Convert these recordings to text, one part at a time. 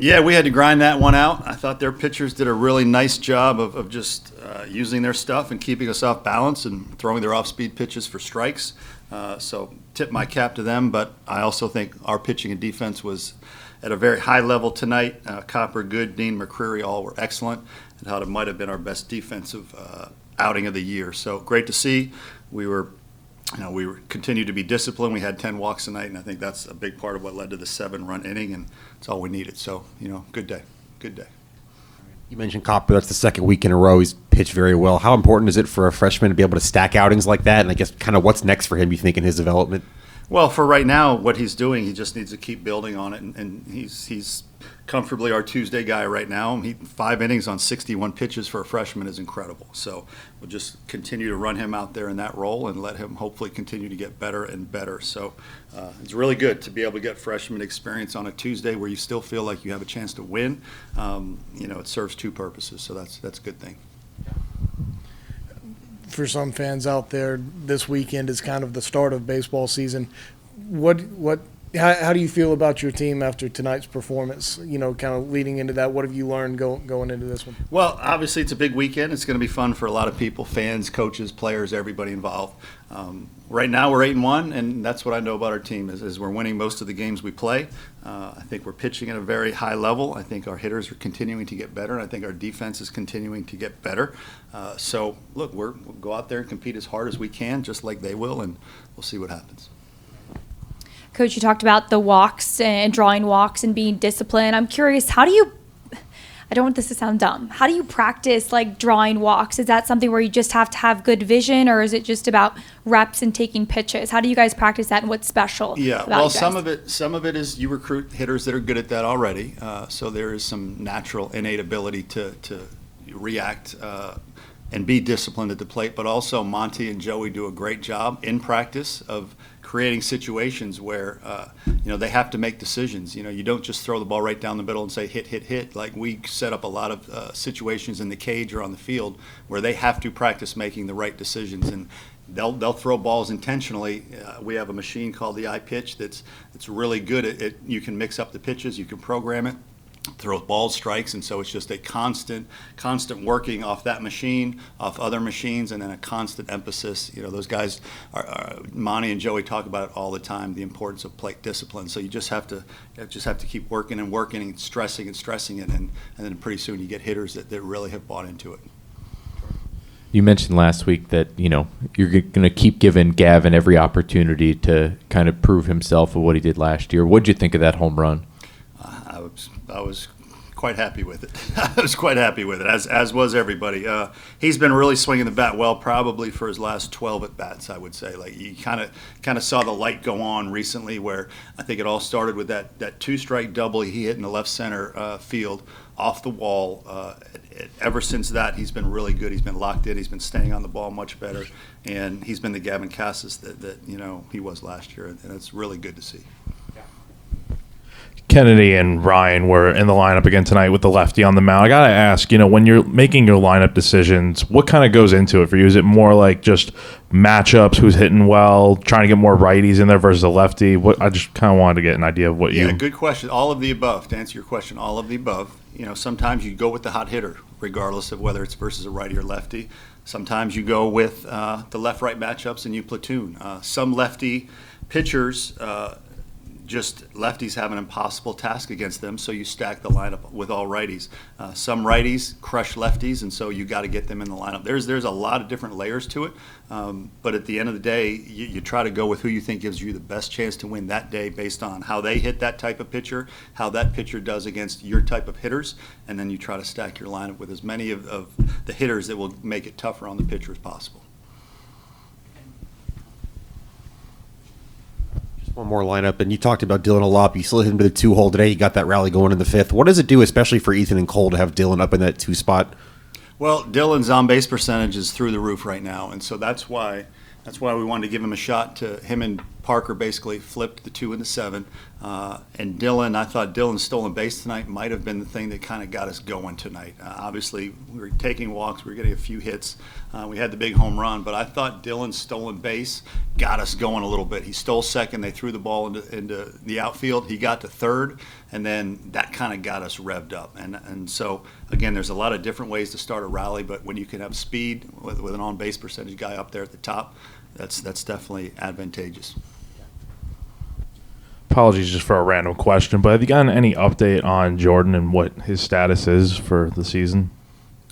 Yeah, we had to grind that one out. I thought their pitchers did a really nice job of, of just uh, using their stuff and keeping us off balance and throwing their off-speed pitches for strikes. Uh, so tip my cap to them, but I also think our pitching and defense was at a very high level tonight. Uh, Copper, Good, Dean, McCreary, all were excellent, and how it might have been our best defensive uh, outing of the year. So great to see. We were you know, we continued to be disciplined. We had 10 walks tonight, and I think that's a big part of what led to the seven run inning, and it's all we needed. So, you know, good day. Good day. You mentioned Copper. That's the second week in a row he's pitched very well. How important is it for a freshman to be able to stack outings like that? And I guess kind of what's next for him, you think, in his development? Well, for right now, what he's doing, he just needs to keep building on it, and, and he's he's comfortably our Tuesday guy right now. He five innings on 61 pitches for a freshman is incredible. So we'll just continue to run him out there in that role and let him hopefully continue to get better and better. So uh, it's really good to be able to get freshman experience on a Tuesday where you still feel like you have a chance to win. Um, you know, it serves two purposes, so that's that's a good thing. For some fans out there, this weekend is kind of the start of baseball season. What what how, how do you feel about your team after tonight's performance? You know, kind of leading into that, what have you learned go, going into this one? Well, obviously, it's a big weekend. It's going to be fun for a lot of people, fans, coaches, players, everybody involved. Um, right now, we're eight and one, and that's what I know about our team is, is we're winning most of the games we play. Uh, I think we're pitching at a very high level. I think our hitters are continuing to get better, and I think our defense is continuing to get better. Uh, so, look, we're, we'll go out there and compete as hard as we can, just like they will, and we'll see what happens. Coach, you talked about the walks and drawing walks and being disciplined. I'm curious, how do you? I don't want this to sound dumb. How do you practice like drawing walks? Is that something where you just have to have good vision, or is it just about reps and taking pitches? How do you guys practice that, and what's special? Yeah, well, some of it, some of it is you recruit hitters that are good at that already. Uh, so there is some natural, innate ability to to react uh, and be disciplined at the plate. But also, Monty and Joey do a great job in practice of creating situations where uh, you know they have to make decisions. You know, you don't just throw the ball right down the middle and say hit, hit, hit. Like we set up a lot of uh, situations in the cage or on the field where they have to practice making the right decisions and. They'll, they'll throw balls intentionally. Uh, we have a machine called the iPitch that's that's really good at it. You can mix up the pitches, you can program it, throw ball strikes, and so it's just a constant, constant working off that machine, off other machines, and then a constant emphasis. You know, those guys, are, are, Monty and Joey talk about it all the time, the importance of plate discipline. So you just have to, just have to keep working and working and stressing and stressing it, and, and then pretty soon you get hitters that, that really have bought into it. You mentioned last week that you know you're going to keep giving Gavin every opportunity to kind of prove himself of what he did last year. What'd you think of that home run? I was I was quite happy with it. I was quite happy with it, as as was everybody. Uh, he's been really swinging the bat well, probably for his last 12 at bats. I would say, like you kind of kind of saw the light go on recently, where I think it all started with that that two strike double he hit in the left center uh, field off the wall. Uh, ever since that, he's been really good. He's been locked in. He's been staying on the ball much better, and he's been the Gavin Casas that, that you know he was last year, and it's really good to see. Kennedy and Ryan were in the lineup again tonight with the lefty on the mound. I gotta ask, you know, when you're making your lineup decisions, what kind of goes into it for you? Is it more like just matchups, who's hitting well, trying to get more righties in there versus a lefty? What I just kind of wanted to get an idea of what Yeah, you. Yeah, good question. All of the above. To answer your question, all of the above. You know, sometimes you go with the hot hitter, regardless of whether it's versus a righty or lefty. Sometimes you go with uh, the left-right matchups and you platoon. Uh, some lefty pitchers, uh, just lefties have an impossible task against them, so you stack the lineup with all righties. Uh, some righties crush lefties, and so you got to get them in the lineup. There's there's a lot of different layers to it, um, but at the end of the day, you, you try to go with who you think gives you the best chance to win that day based on how they hit that type of pitcher, how that pitcher does against your type of hitters, and then you try to stack your lineup with as many of, of the hitters that will make it tougher on the pitcher as possible. One more lineup, and you talked about Dylan a lot. but You slid him to the two hole today. You got that rally going in the fifth. What does it do, especially for Ethan and Cole, to have Dylan up in that two spot? Well, Dylan's on base percentage is through the roof right now, and so that's why that's why we wanted to give him a shot to him and Parker basically flipped the two and the seven. Uh, and Dylan, I thought Dylan's stolen base tonight might have been the thing that kind of got us going tonight. Uh, obviously, we were taking walks, we were getting a few hits. Uh, we had the big home run, but I thought Dylan's stolen base got us going a little bit. He stole second, they threw the ball into, into the outfield. He got to third, and then that kind of got us revved up. And, and so, again, there's a lot of different ways to start a rally, but when you can have speed with, with an on base percentage guy up there at the top, that's, that's definitely advantageous. Apologies just for a random question, but have you gotten any update on Jordan and what his status is for the season?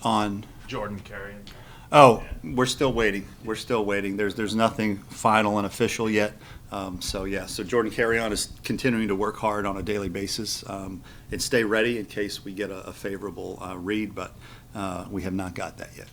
On Jordan Carrion. Oh, we're still waiting. We're still waiting. There's, there's nothing final and official yet. Um, so yeah, so Jordan Carrion is continuing to work hard on a daily basis um, and stay ready in case we get a, a favorable uh, read, but uh, we have not got that yet.